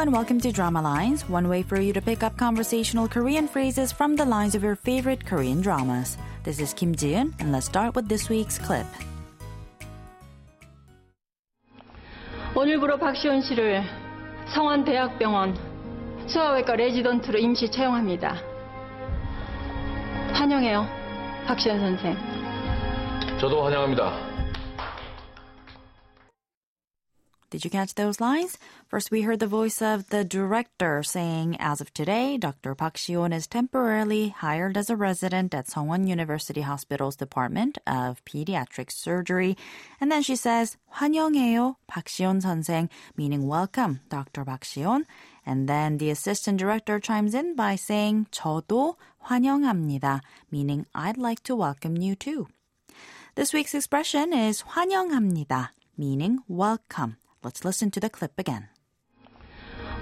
and welcome to Drama Lines, one way for you to pick up conversational Korean phrases from the lines of your favorite Korean dramas. This is Kim Jiun, and let's start with this week's clip. 오늘부로 박시온 씨를 성원 대학병원 소아외과 레지던트로 임시 채용합니다. 환영해요, 박시온 선생. 저도 환영합니다. Did you catch those lines? First, we heard the voice of the director saying, as of today, Dr. Park Shion is temporarily hired as a resident at Sungwon University Hospital's Department of Pediatric Surgery. And then she says, 환영해요, 박시온 선생, meaning welcome, Dr. Park Shion. And then the assistant director chimes in by saying, 저도 환영합니다, meaning I'd like to welcome you too. This week's expression is 환영합니다, meaning welcome. Let's listen to the clip again.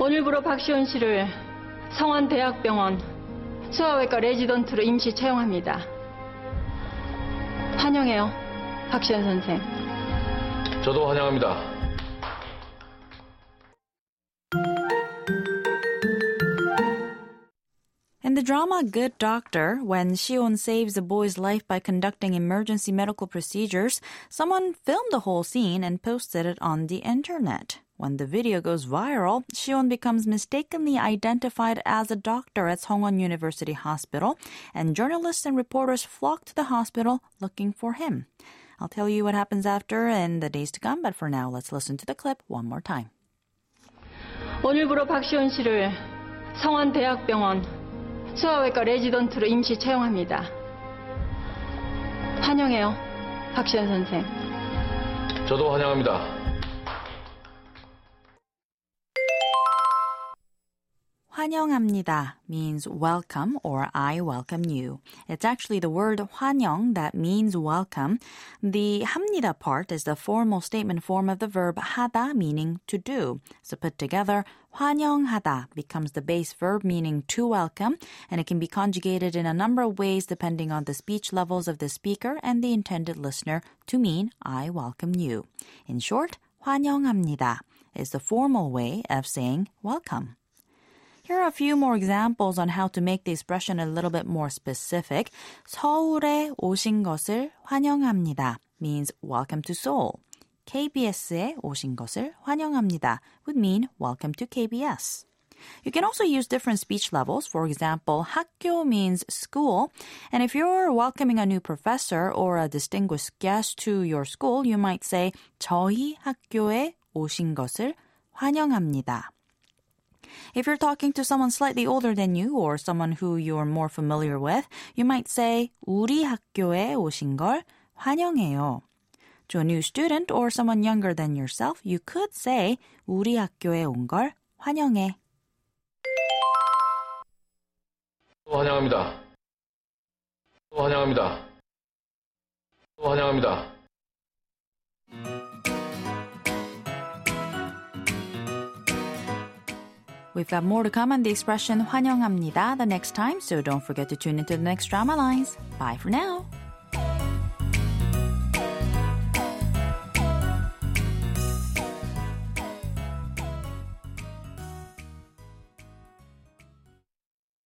오늘부로 박시온 씨를 성원대학병원 소아외과 레지던트로 임시 채용합니다. 환영해요, 박시온 선생. 저도 환영합니다. In the drama Good Doctor, when Shion saves a boy's life by conducting emergency medical procedures, someone filmed the whole scene and posted it on the internet. When the video goes viral, Shion becomes mistakenly identified as a doctor at Songwon University Hospital, and journalists and reporters flock to the hospital looking for him. I'll tell you what happens after in the days to come, but for now, let's listen to the clip one more time. 오늘부로 박시온 씨를 성원대학병원 소아외과 레지던트로 임시 채용합니다. 환영해요, 박시연 선생. 저도 환영합니다. 환영합니다 means welcome or I welcome you. It's actually the word 환영 that means welcome. The 합니다 part is the formal statement form of the verb 하다 meaning to do. So put together, 환영하다 becomes the base verb meaning to welcome, and it can be conjugated in a number of ways depending on the speech levels of the speaker and the intended listener to mean I welcome you. In short, 환영합니다 is the formal way of saying welcome. Here are a few more examples on how to make the expression a little bit more specific. 서울에 오신 것을 환영합니다 means welcome to Seoul. KBS에 오신 것을 환영합니다 would mean welcome to KBS. You can also use different speech levels. For example, 학교 means school. And if you're welcoming a new professor or a distinguished guest to your school, you might say 저희 학교에 오신 것을 환영합니다. If you're talking to someone slightly older than you or someone who you're more familiar with, you might say 우리 학교에 오신 걸 환영해요. To a new student or someone younger than yourself, you could say 우리 학교에 온 걸 환영해. 환영합니다. 환영합니다. 환영합니다. We've got more to come on the expression 환영합니다 the next time, so don't forget to tune into the next drama lines. Bye for now.